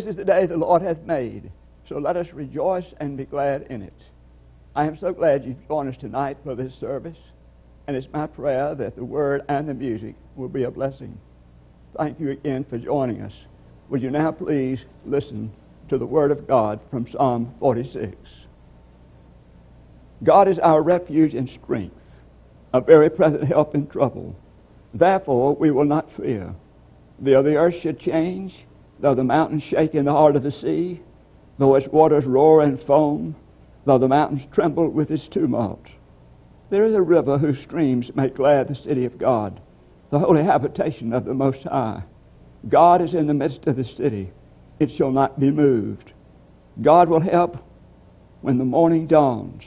This is the day the Lord hath made, so let us rejoice and be glad in it. I am so glad you've joined us tonight for this service, and it's my prayer that the word and the music will be a blessing. Thank you again for joining us. Would you now please listen to the word of God from Psalm 46? God is our refuge and strength, a very present help in trouble. Therefore, we will not fear. Though the earth should change, though the mountains shake in the heart of the sea, though its waters roar and foam, though the mountains tremble with its tumult. There is a river whose streams make glad the city of God, the holy habitation of the Most High. God is in the midst of the city. It shall not be moved. God will help when the morning dawns.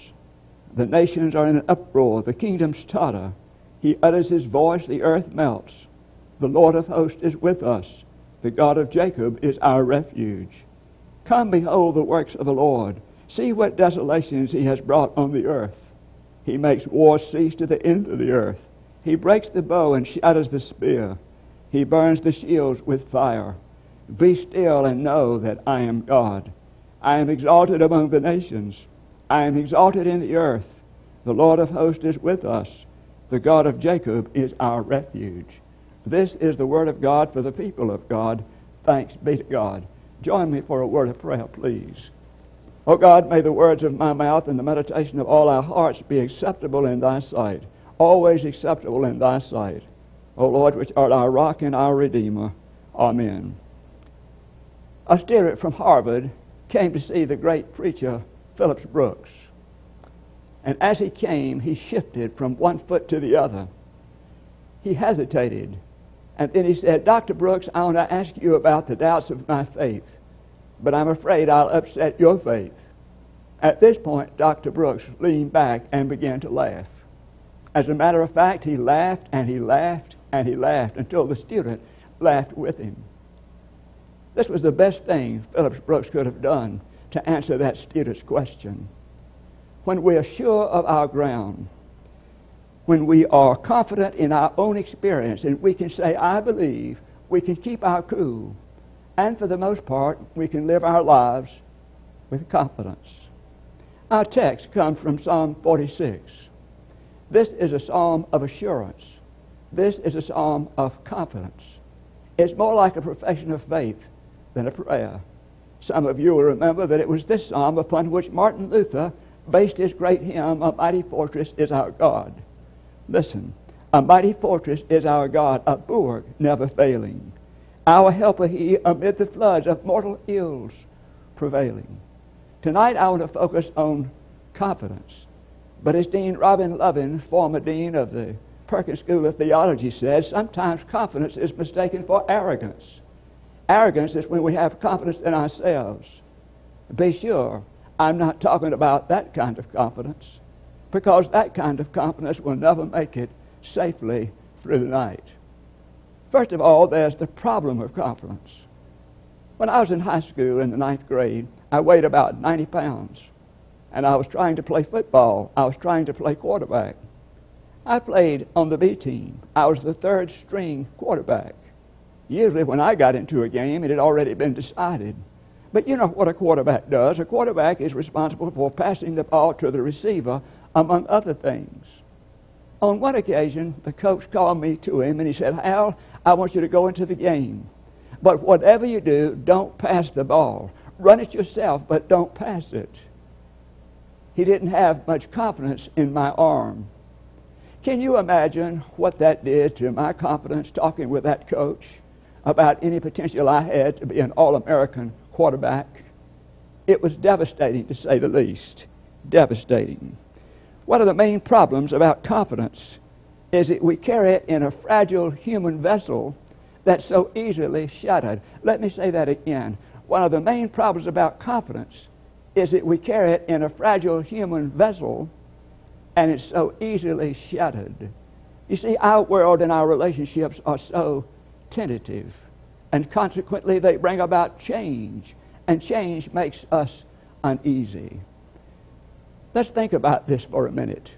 The nations are in an uproar. The kingdoms totter. He utters his voice. The earth melts. The Lord of hosts is with us. The God of Jacob is our refuge. Come, behold the works of the Lord. See what desolations he has brought on the earth. He makes war cease to the end of the earth. He breaks the bow and shatters the spear. He burns the shields with fire. Be still and know that I am God. I am exalted among the nations. I am exalted in the earth. The Lord of hosts is with us. The God of Jacob is our refuge. This is the word of God for the people of God. Thanks be to God. Join me for a word of prayer, please. O God, may the words of my mouth and the meditation of all our hearts be acceptable in thy sight, always acceptable in thy sight. O Lord, which art our rock and our redeemer. Amen. A student from Harvard came to see the great preacher Phillips Brooks. And as he came, he shifted from one foot to the other. He hesitated. And then he said, Dr. Brooks, I want to ask you about the doubts of my faith but I'm afraid I'll upset your faith. At this point, Dr. Brooks leaned back and began to laugh. As a matter of fact, he laughed and he laughed and he laughed until the student laughed with him. This was the best thing Phillips Brooks could have done to answer that student's question. When we are sure of our ground, when we are confident in our own experience and we can say, I believe, we can keep our cool, and for the most part, we can live our lives with confidence. Our text comes from Psalm 46. This is a psalm of assurance. This is a psalm of confidence. It's more like a profession of faith than a prayer. Some of you will remember that it was this psalm upon which Martin Luther based his great hymn, A Mighty Fortress is Our God. Listen, a mighty fortress is our God, a bulwark never failing. Our helper he amid the floods of mortal ills prevailing. Tonight I want to focus on confidence. But as Dean Robin Lovin, former dean of the Perkins School of Theology, says, sometimes confidence is mistaken for arrogance. Arrogance is when we have confidence in ourselves. Be sure I'm not talking about that kind of confidence because that kind of confidence will never make it safely through the night. First of all, there's the problem of confidence. When I was in high school in the ninth grade, I weighed about 90 pounds, and I was trying to play football. I was trying to play quarterback. I played on the B team. I was the third string quarterback. Usually, when I got into a game, it had already been decided. But you know what a quarterback does? A quarterback is responsible for passing the ball to the receiver, among other things. On one occasion, the coach called me to him and he said, Hal, I want you to go into the game. But whatever you do, don't pass the ball. Run it yourself, but don't pass it. He didn't have much confidence in my arm. Can you imagine what that did to my confidence talking with that coach about any potential I had to be an All American quarterback? It was devastating, to say the least. Devastating. One of the main problems about confidence is that we carry it in a fragile human vessel that's so easily shattered. Let me say that again. One of the main problems about confidence is that we carry it in a fragile human vessel and it's so easily shattered. You see, our world and our relationships are so tentative, and consequently, they bring about change, and change makes us uneasy. Let's think about this for a minute.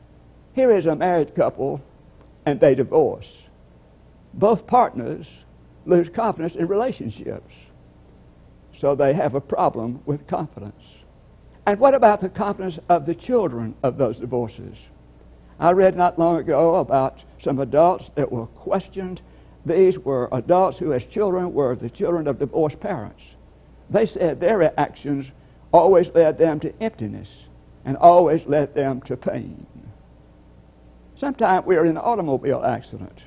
Here is a married couple and they divorce. Both partners lose confidence in relationships. So they have a problem with confidence. And what about the confidence of the children of those divorces? I read not long ago about some adults that were questioned. These were adults who, as children, were the children of divorced parents. They said their actions always led them to emptiness. And always led them to pain. Sometimes we are in an automobile accident.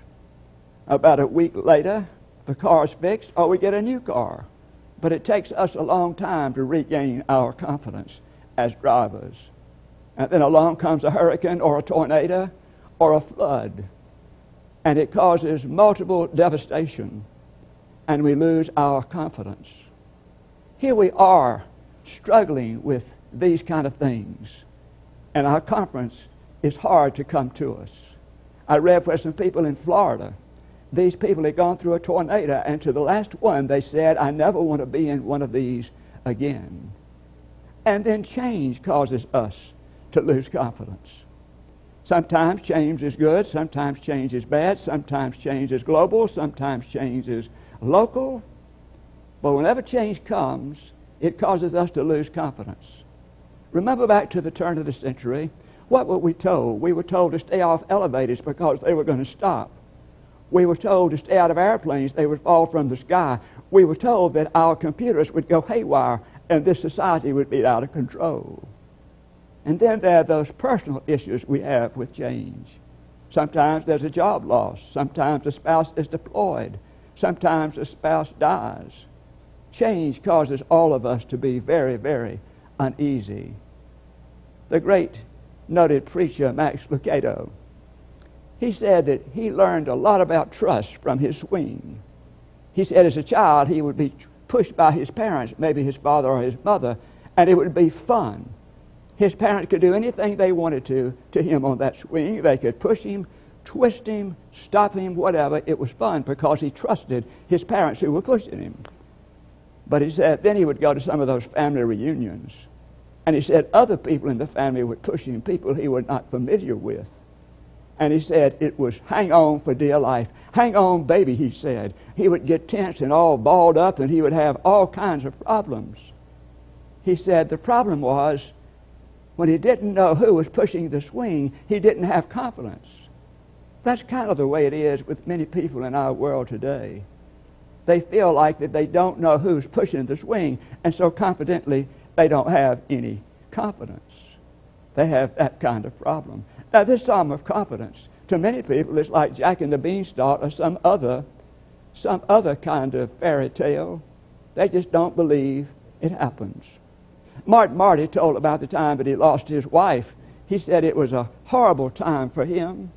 About a week later, the car's fixed, or we get a new car. But it takes us a long time to regain our confidence as drivers. And then along comes a hurricane or a tornado or a flood. And it causes multiple devastation. And we lose our confidence. Here we are struggling with these kind of things. And our conference is hard to come to us. I read for some people in Florida these people had gone through a tornado, and to the last one they said, I never want to be in one of these again. And then change causes us to lose confidence. Sometimes change is good, sometimes change is bad, sometimes change is global, sometimes change is local. But whenever change comes, it causes us to lose confidence. Remember back to the turn of the century, what were we told? We were told to stay off elevators because they were going to stop. We were told to stay out of airplanes, they would fall from the sky. We were told that our computers would go haywire and this society would be out of control. And then there are those personal issues we have with change. Sometimes there's a job loss. Sometimes a spouse is deployed. Sometimes a spouse dies. Change causes all of us to be very, very uneasy. The great noted preacher Max Lucado he said that he learned a lot about trust from his swing. He said as a child he would be pushed by his parents, maybe his father or his mother, and it would be fun. His parents could do anything they wanted to to him on that swing. They could push him, twist him, stop him, whatever. It was fun because he trusted his parents who were pushing him. But he said then he would go to some of those family reunions. And he said other people in the family would push him, people he was not familiar with. And he said it was hang on for dear life. Hang on, baby, he said. He would get tense and all balled up and he would have all kinds of problems. He said the problem was when he didn't know who was pushing the swing, he didn't have confidence. That's kind of the way it is with many people in our world today. They feel like that they don't know who's pushing the swing, and so confidently they don't have any confidence. They have that kind of problem. Now, this psalm of confidence, to many people, is like Jack and the Beanstalk or some other, some other kind of fairy tale. They just don't believe it happens. Martin Marty told about the time that he lost his wife. He said it was a horrible time for him.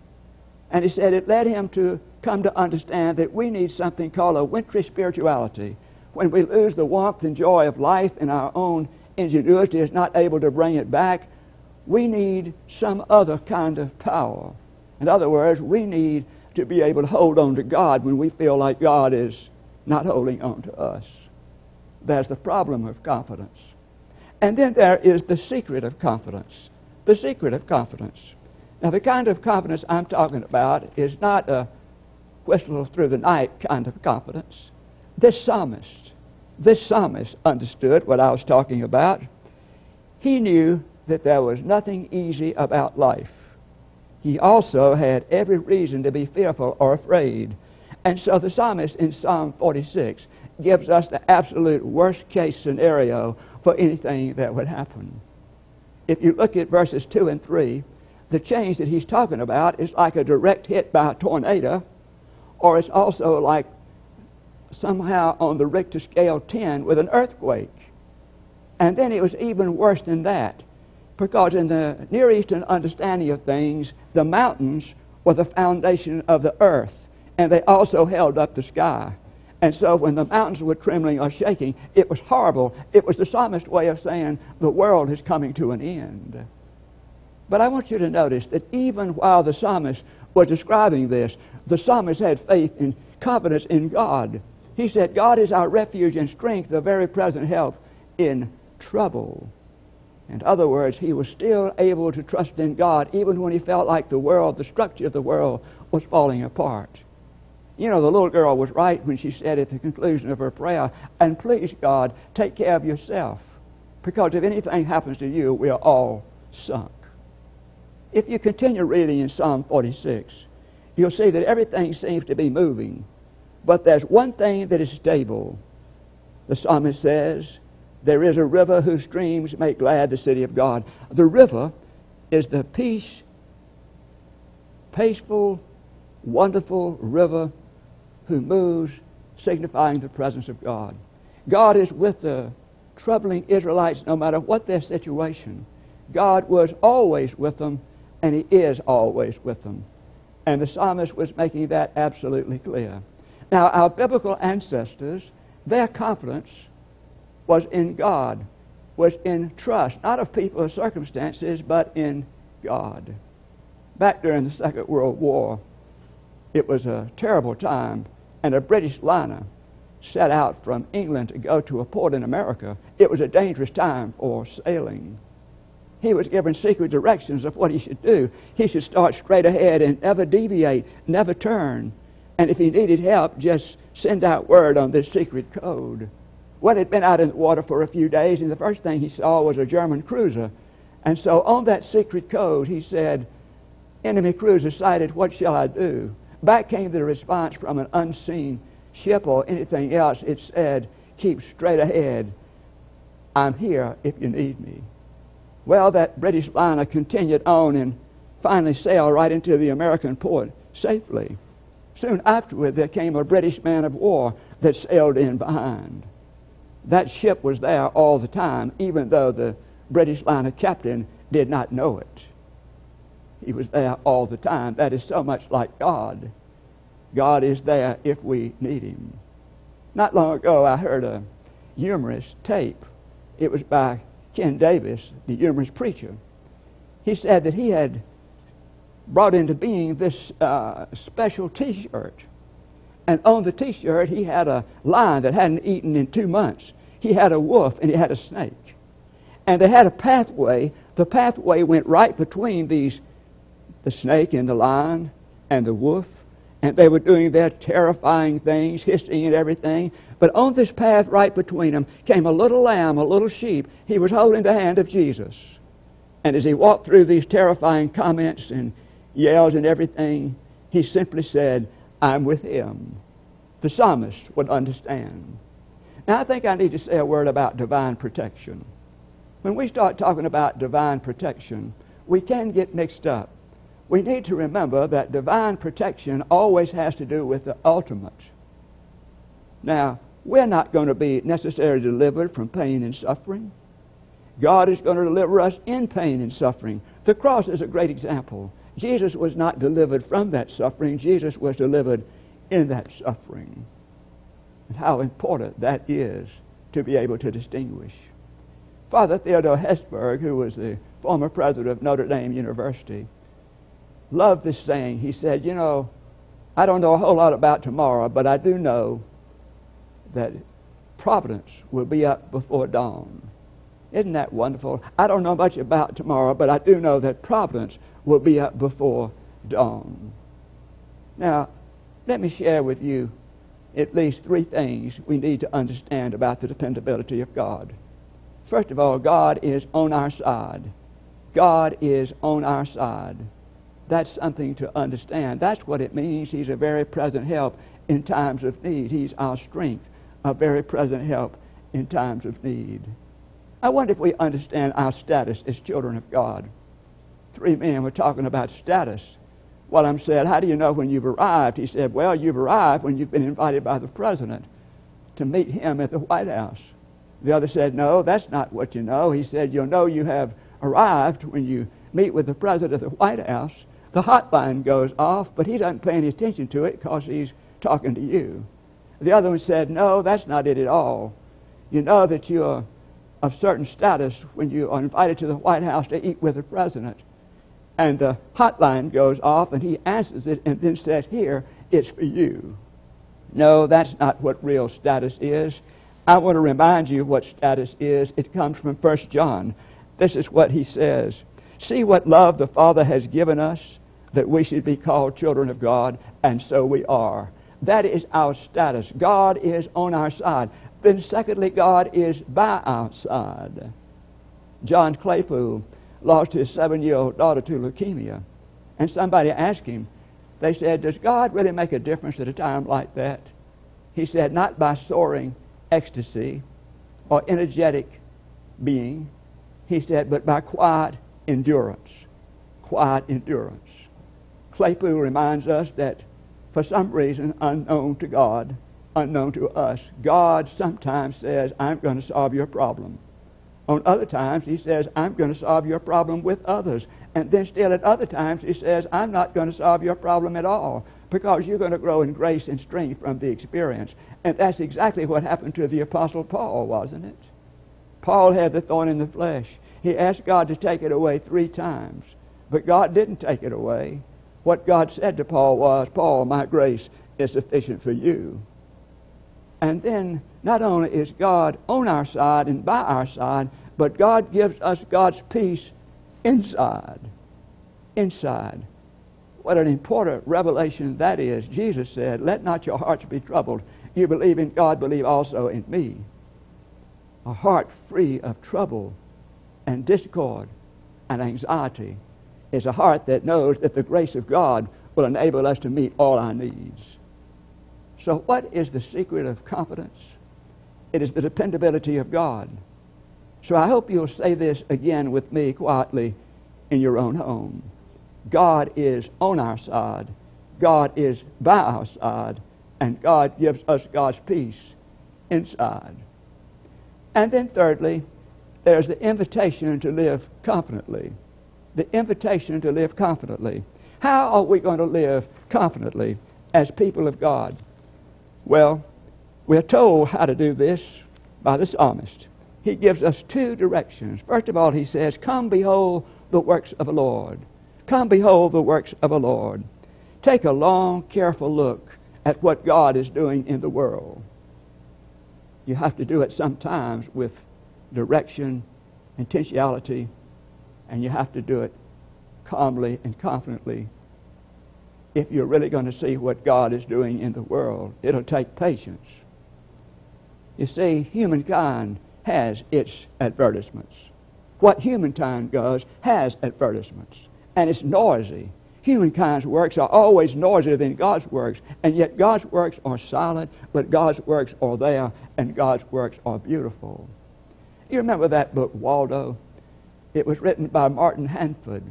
And he said it led him to come to understand that we need something called a wintry spirituality. When we lose the warmth and joy of life in our own ingenuity is not able to bring it back, we need some other kind of power. In other words, we need to be able to hold on to God when we feel like God is not holding on to us. That's the problem of confidence. And then there is the secret of confidence. The secret of confidence. Now, the kind of confidence I'm talking about is not a whistle through the night kind of confidence. This psalmist, this psalmist understood what I was talking about. He knew that there was nothing easy about life. He also had every reason to be fearful or afraid. And so the psalmist in Psalm 46 gives us the absolute worst case scenario for anything that would happen. If you look at verses 2 and 3, the change that he's talking about is like a direct hit by a tornado, or it's also like somehow on the Richter scale 10 with an earthquake. And then it was even worse than that. Because in the Near Eastern understanding of things, the mountains were the foundation of the earth, and they also held up the sky. And so when the mountains were trembling or shaking, it was horrible. It was the psalmist's way of saying the world is coming to an end. But I want you to notice that even while the psalmist was describing this, the psalmist had faith and confidence in God. He said, God is our refuge and strength, the very present help in trouble. In other words, he was still able to trust in God even when he felt like the world, the structure of the world, was falling apart. You know, the little girl was right when she said at the conclusion of her prayer, And please, God, take care of yourself. Because if anything happens to you, we are all sunk. If you continue reading in Psalm 46, you'll see that everything seems to be moving. But there's one thing that is stable. The psalmist says, There is a river whose streams make glad the city of God. The river is the peace, peaceful, wonderful river who moves, signifying the presence of God. God is with the troubling Israelites no matter what their situation. God was always with them, and He is always with them. And the psalmist was making that absolutely clear. Now, our biblical ancestors, their confidence was in God, was in trust, not of people or circumstances, but in God. Back during the Second World War, it was a terrible time, and a British liner set out from England to go to a port in America. It was a dangerous time for sailing. He was given secret directions of what he should do. He should start straight ahead and never deviate, never turn. And if he needed help, just send out word on this secret code. Well, he'd been out in the water for a few days, and the first thing he saw was a German cruiser. And so on that secret code, he said, Enemy cruiser sighted, what shall I do? Back came the response from an unseen ship or anything else. It said, Keep straight ahead. I'm here if you need me. Well, that British liner continued on and finally sailed right into the American port safely. Soon afterward, there came a British man of war that sailed in behind. That ship was there all the time, even though the British liner captain did not know it. He was there all the time. That is so much like God. God is there if we need Him. Not long ago, I heard a humorous tape. It was by Ken Davis, the humorous preacher. He said that he had brought into being this uh, special t shirt. And on the t shirt, he had a lion that hadn't eaten in two months. He had a wolf and he had a snake. And they had a pathway. The pathway went right between these the snake and the lion and the wolf. And they were doing their terrifying things, hissing and everything. But on this path right between them came a little lamb, a little sheep. He was holding the hand of Jesus. And as he walked through these terrifying comments and yells and everything, he simply said, I'm with him. The psalmist would understand. Now, I think I need to say a word about divine protection. When we start talking about divine protection, we can get mixed up we need to remember that divine protection always has to do with the ultimate. Now, we're not going to be necessarily delivered from pain and suffering. God is going to deliver us in pain and suffering. The cross is a great example. Jesus was not delivered from that suffering, Jesus was delivered in that suffering. And how important that is to be able to distinguish. Father Theodore Hesburgh, who was the former president of Notre Dame University, loved this saying. He said, You know, I don't know a whole lot about tomorrow, but I do know that providence will be up before dawn. Isn't that wonderful? I don't know much about tomorrow, but I do know that providence will be up before dawn. Now, let me share with you at least three things we need to understand about the dependability of God. First of all, God is on our side. God is on our side. That's something to understand. That's what it means. He's a very present help in times of need. He's our strength, a very present help in times of need. I wonder if we understand our status as children of God. Three men were talking about status. One of them said, How do you know when you've arrived? He said, Well, you've arrived when you've been invited by the president to meet him at the White House. The other said, No, that's not what you know. He said, You'll know you have arrived when you meet with the president of the White House the hotline goes off, but he doesn't pay any attention to it because he's talking to you. The other one said, No, that's not it at all. You know that you're of certain status when you are invited to the White House to eat with the president. And the hotline goes off, and he answers it and then says, Here, it's for you. No, that's not what real status is. I want to remind you what status is. It comes from 1 John. This is what he says See what love the Father has given us that we should be called children of God, and so we are. That is our status. God is on our side. Then, secondly, God is by our side. John Claypool lost his seven year old daughter to leukemia, and somebody asked him, they said, Does God really make a difference at a time like that? He said, Not by soaring ecstasy or energetic being. He said, but by quiet endurance. Quiet endurance. Claypool reminds us that for some reason unknown to God, unknown to us, God sometimes says, I'm going to solve your problem. On other times, he says, I'm going to solve your problem with others. And then still at other times, he says, I'm not going to solve your problem at all because you're going to grow in grace and strength from the experience. And that's exactly what happened to the Apostle Paul, wasn't it? Paul had the thorn in the flesh. He asked God to take it away three times, but God didn't take it away. What God said to Paul was, Paul, my grace is sufficient for you. And then, not only is God on our side and by our side, but God gives us God's peace inside. Inside. What an important revelation that is. Jesus said, Let not your hearts be troubled. You believe in God, believe also in me. A heart free of trouble and discord and anxiety is a heart that knows that the grace of God will enable us to meet all our needs. So, what is the secret of confidence? It is the dependability of God. So, I hope you'll say this again with me quietly in your own home. God is on our side, God is by our side, and God gives us God's peace inside. And then, thirdly, there's the invitation to live confidently. The invitation to live confidently. How are we going to live confidently as people of God? Well, we're told how to do this by the psalmist. He gives us two directions. First of all, he says, Come behold the works of the Lord. Come behold the works of the Lord. Take a long, careful look at what God is doing in the world. You have to do it sometimes with direction, intentionality, and you have to do it calmly and confidently if you're really going to see what God is doing in the world. It'll take patience. You see, humankind has its advertisements. What humankind does has advertisements, and it's noisy. Humankind's works are always noisier than God's works, and yet God's works are silent, but God's works are there, and God's works are beautiful. You remember that book, Waldo? It was written by Martin Handford.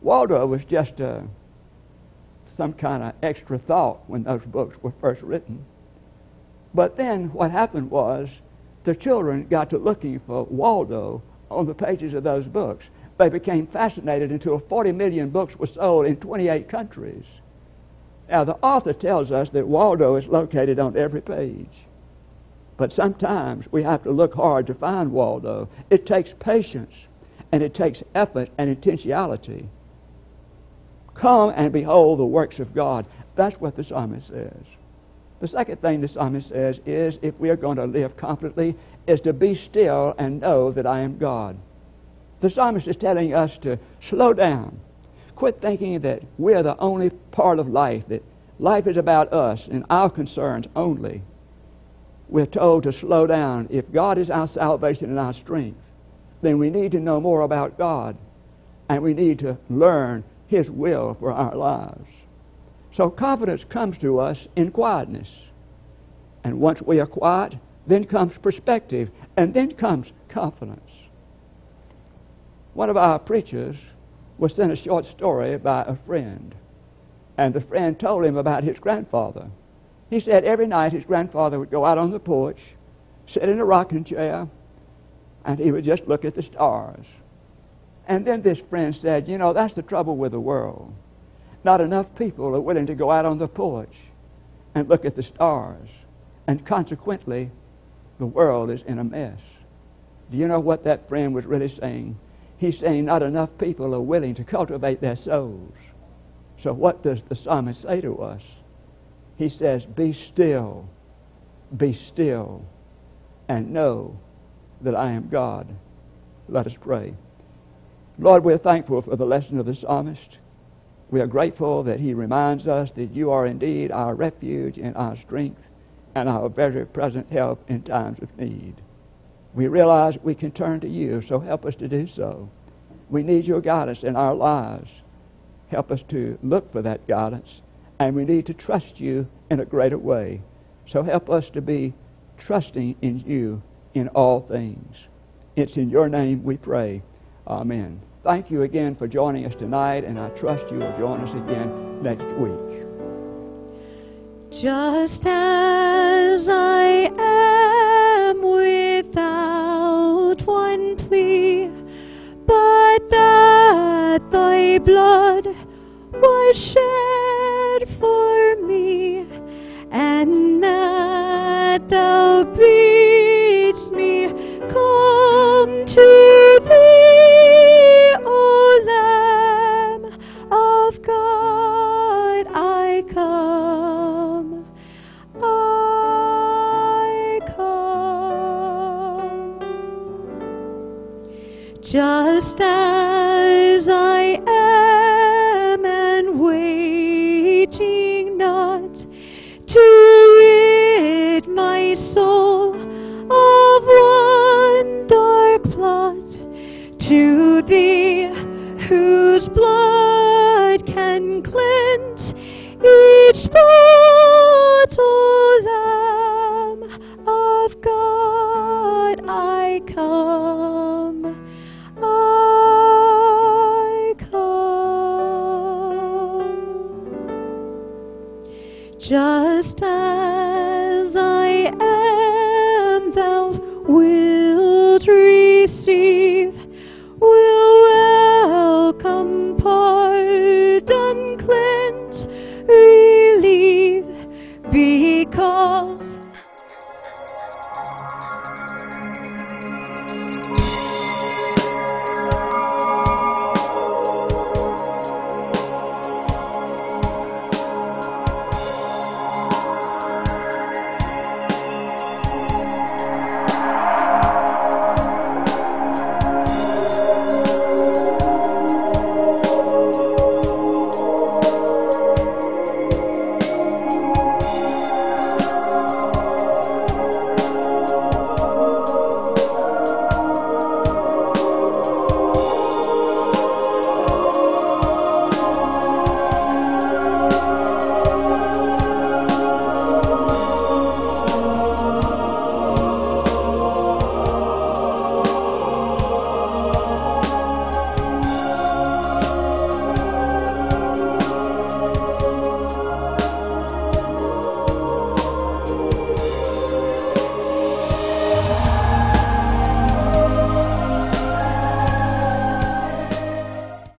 Waldo was just a some kind of extra thought when those books were first written. But then what happened was the children got to looking for Waldo on the pages of those books. They became fascinated until 40 million books were sold in 28 countries. Now, the author tells us that Waldo is located on every page. But sometimes we have to look hard to find Waldo. It takes patience, and it takes effort and intentionality. Come and behold the works of God. That's what the psalmist says. The second thing the psalmist says is if we are going to live confidently, is to be still and know that I am God. The psalmist is telling us to slow down. Quit thinking that we're the only part of life, that life is about us and our concerns only. We're told to slow down. If God is our salvation and our strength, then we need to know more about God. And we need to learn his will for our lives. So confidence comes to us in quietness. And once we are quiet, then comes perspective, and then comes confidence. One of our preachers was sent a short story by a friend, and the friend told him about his grandfather. He said every night his grandfather would go out on the porch, sit in a rocking chair, and he would just look at the stars. And then this friend said, You know, that's the trouble with the world. Not enough people are willing to go out on the porch and look at the stars. And consequently, the world is in a mess. Do you know what that friend was really saying? He's saying not enough people are willing to cultivate their souls. So, what does the psalmist say to us? He says, Be still, be still, and know that I am God. Let us pray. Lord, we're thankful for the lesson of the psalmist. We are grateful that he reminds us that you are indeed our refuge and our strength and our very present help in times of need. We realize we can turn to you, so help us to do so. We need your guidance in our lives. Help us to look for that guidance, and we need to trust you in a greater way. So help us to be trusting in you in all things. It's in your name we pray. Amen. Thank you again for joining us tonight, and I trust you will join us again next week. Just as I am without one plea, but that thy blood thee whose blood can cleanse each spot,